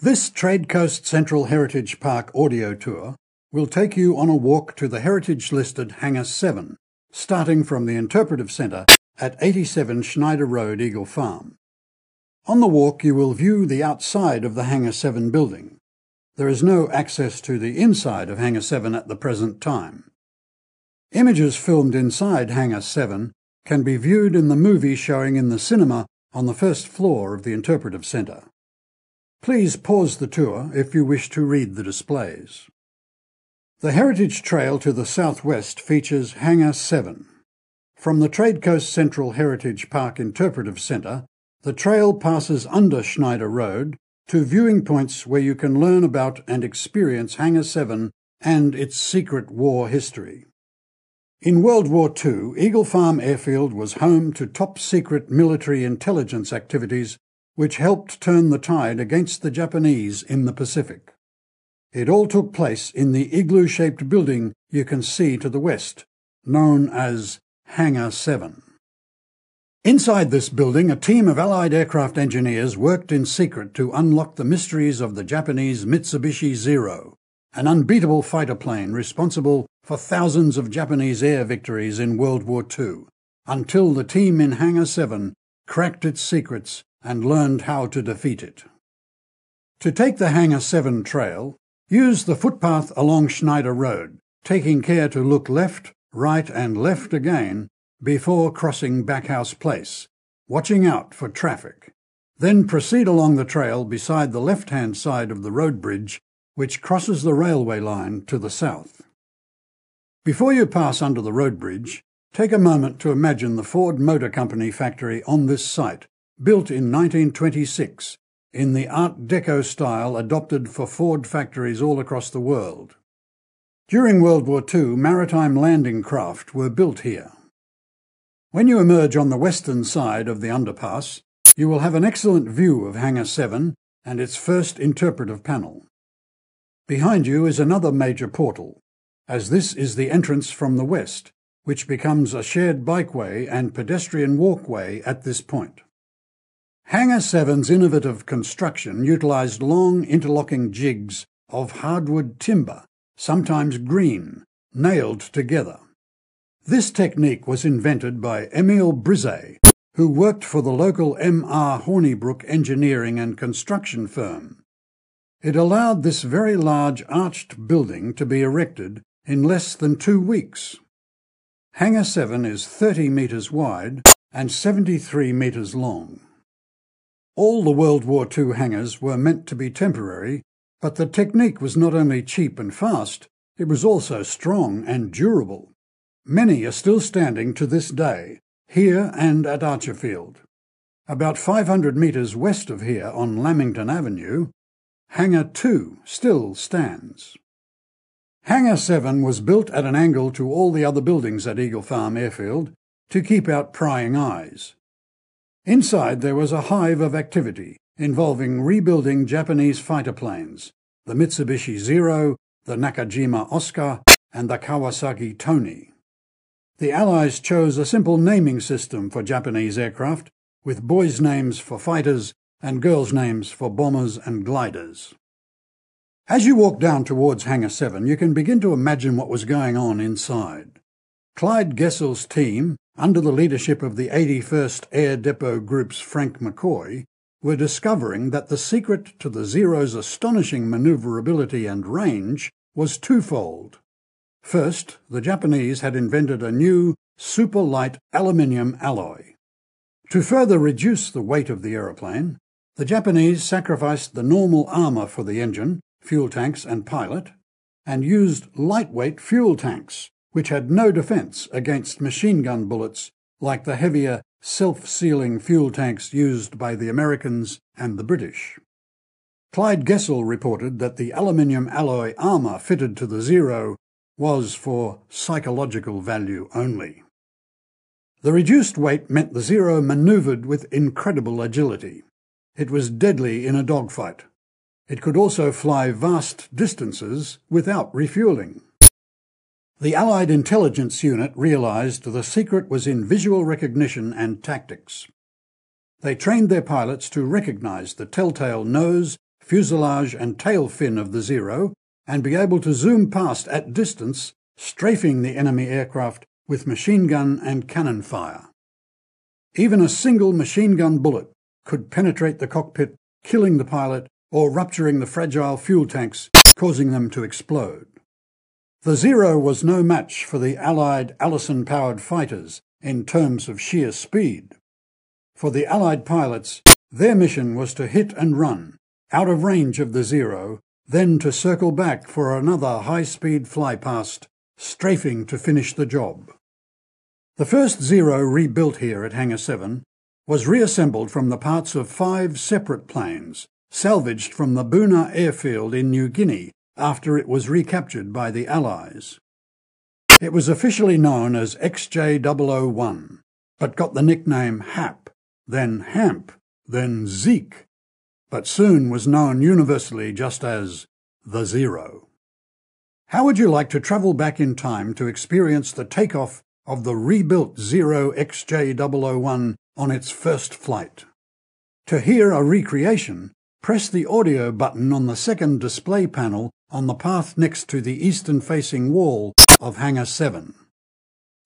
This Trade Coast Central Heritage Park audio tour will take you on a walk to the heritage listed Hangar 7, starting from the Interpretive Centre at 87 Schneider Road, Eagle Farm. On the walk you will view the outside of the Hangar 7 building. There is no access to the inside of Hangar 7 at the present time. Images filmed inside Hangar 7 can be viewed in the movie showing in the cinema on the first floor of the Interpretive Centre. Please pause the tour if you wish to read the displays. The Heritage Trail to the southwest features Hangar 7. From the Trade Coast Central Heritage Park Interpretive Centre, the trail passes under Schneider Road to viewing points where you can learn about and experience Hangar 7 and its secret war history. In World War II, Eagle Farm Airfield was home to top secret military intelligence activities which helped turn the tide against the Japanese in the Pacific. It all took place in the igloo-shaped building you can see to the west, known as Hangar 7. Inside this building, a team of Allied aircraft engineers worked in secret to unlock the mysteries of the Japanese Mitsubishi Zero, an unbeatable fighter plane responsible for thousands of Japanese air victories in World War II, until the team in Hangar 7 cracked its secrets and learned how to defeat it. To take the Hangar 7 trail, use the footpath along Schneider Road, taking care to look left, right and left again before crossing Backhouse Place, watching out for traffic. Then proceed along the trail beside the left-hand side of the road bridge which crosses the railway line to the south. Before you pass under the road bridge, take a moment to imagine the Ford Motor Company factory on this site built in 1926 in the Art Deco style adopted for Ford factories all across the world. During World War II, maritime landing craft were built here. When you emerge on the western side of the underpass, you will have an excellent view of Hangar 7 and its first interpretive panel. Behind you is another major portal, as this is the entrance from the west, which becomes a shared bikeway and pedestrian walkway at this point. Hangar 7's innovative construction utilised long interlocking jigs of hardwood timber, sometimes green, nailed together. This technique was invented by Emil Brisset, who worked for the local M.R. Hornibrook engineering and construction firm. It allowed this very large arched building to be erected in less than two weeks. Hangar 7 is 30 metres wide and 73 metres long. All the World War II hangars were meant to be temporary, but the technique was not only cheap and fast, it was also strong and durable. Many are still standing to this day, here and at Archerfield. About 500 metres west of here on Lamington Avenue, Hangar 2 still stands. Hangar 7 was built at an angle to all the other buildings at Eagle Farm Airfield to keep out prying eyes. Inside there was a hive of activity involving rebuilding Japanese fighter planes, the Mitsubishi Zero, the Nakajima Oscar, and the Kawasaki Tony. The Allies chose a simple naming system for Japanese aircraft, with boys' names for fighters and girls' names for bombers and gliders. As you walk down towards Hangar 7, you can begin to imagine what was going on inside. Clyde Gesell's team under the leadership of the 81st Air Depot Group's Frank McCoy, were discovering that the secret to the Zero's astonishing maneuverability and range was twofold. First, the Japanese had invented a new super light aluminium alloy. To further reduce the weight of the aeroplane, the Japanese sacrificed the normal armour for the engine, fuel tanks and pilot, and used lightweight fuel tanks which had no defence against machine gun bullets like the heavier self-sealing fuel tanks used by the Americans and the British. Clyde Gesell reported that the aluminium alloy armour fitted to the Zero was for psychological value only. The reduced weight meant the Zero manoeuvred with incredible agility. It was deadly in a dogfight. It could also fly vast distances without refueling. The Allied intelligence unit realised the secret was in visual recognition and tactics. They trained their pilots to recognise the telltale nose, fuselage and tail fin of the Zero and be able to zoom past at distance, strafing the enemy aircraft with machine gun and cannon fire. Even a single machine gun bullet could penetrate the cockpit, killing the pilot or rupturing the fragile fuel tanks, causing them to explode. The Zero was no match for the Allied Allison-powered fighters in terms of sheer speed. For the Allied pilots, their mission was to hit and run, out of range of the Zero, then to circle back for another high-speed flypast, strafing to finish the job. The first Zero rebuilt here at Hangar 7 was reassembled from the parts of five separate planes, salvaged from the Buna airfield in New Guinea after it was recaptured by the Allies. It was officially known as XJ001, but got the nickname HAP, then HAMP, then Zeke, but soon was known universally just as the Zero. How would you like to travel back in time to experience the takeoff of the rebuilt Zero XJ001 on its first flight? To hear a recreation, press the audio button on the second display panel on the path next to the eastern-facing wall of Hangar 7.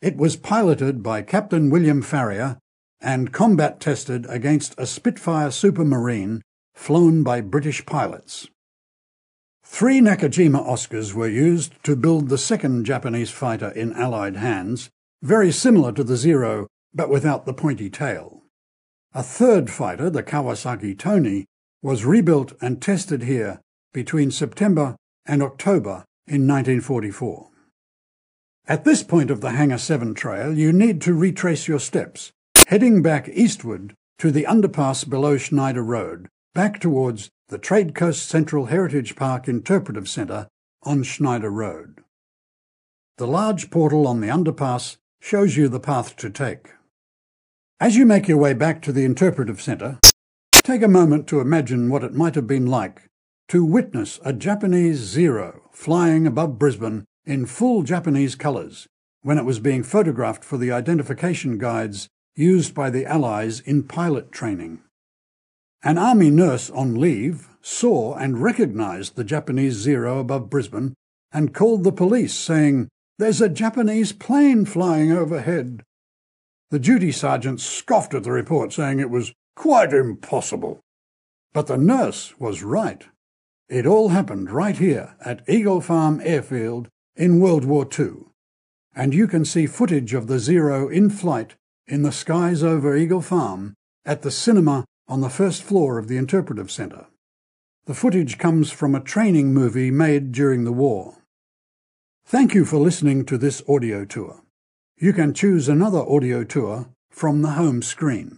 It was piloted by Captain William Farrier and combat tested against a Spitfire Supermarine flown by British pilots. Three Nakajima Oscars were used to build the second Japanese fighter in Allied hands, very similar to the Zero, but without the pointy tail. A third fighter, the Kawasaki Tony, was rebuilt and tested here between September and October in 1944. At this point of the Hangar 7 trail, you need to retrace your steps heading back eastward to the underpass below Schneider Road, back towards the Trade Coast Central Heritage Park Interpretive Centre on Schneider Road. The large portal on the underpass shows you the path to take. As you make your way back to the Interpretive Centre, take a moment to imagine what it might have been like to witness a Japanese Zero flying above Brisbane in full Japanese colours when it was being photographed for the identification guides used by the Allies in pilot training. An army nurse on leave saw and recognised the Japanese Zero above Brisbane and called the police, saying, There's a Japanese plane flying overhead. The duty sergeant scoffed at the report, saying it was quite impossible. But the nurse was right. It all happened right here at Eagle Farm Airfield in World War II. And you can see footage of the Zero in flight in the skies over Eagle Farm at the cinema on the first floor of the Interpretive Centre. The footage comes from a training movie made during the war. Thank you for listening to this audio tour. You can choose another audio tour from the home screen.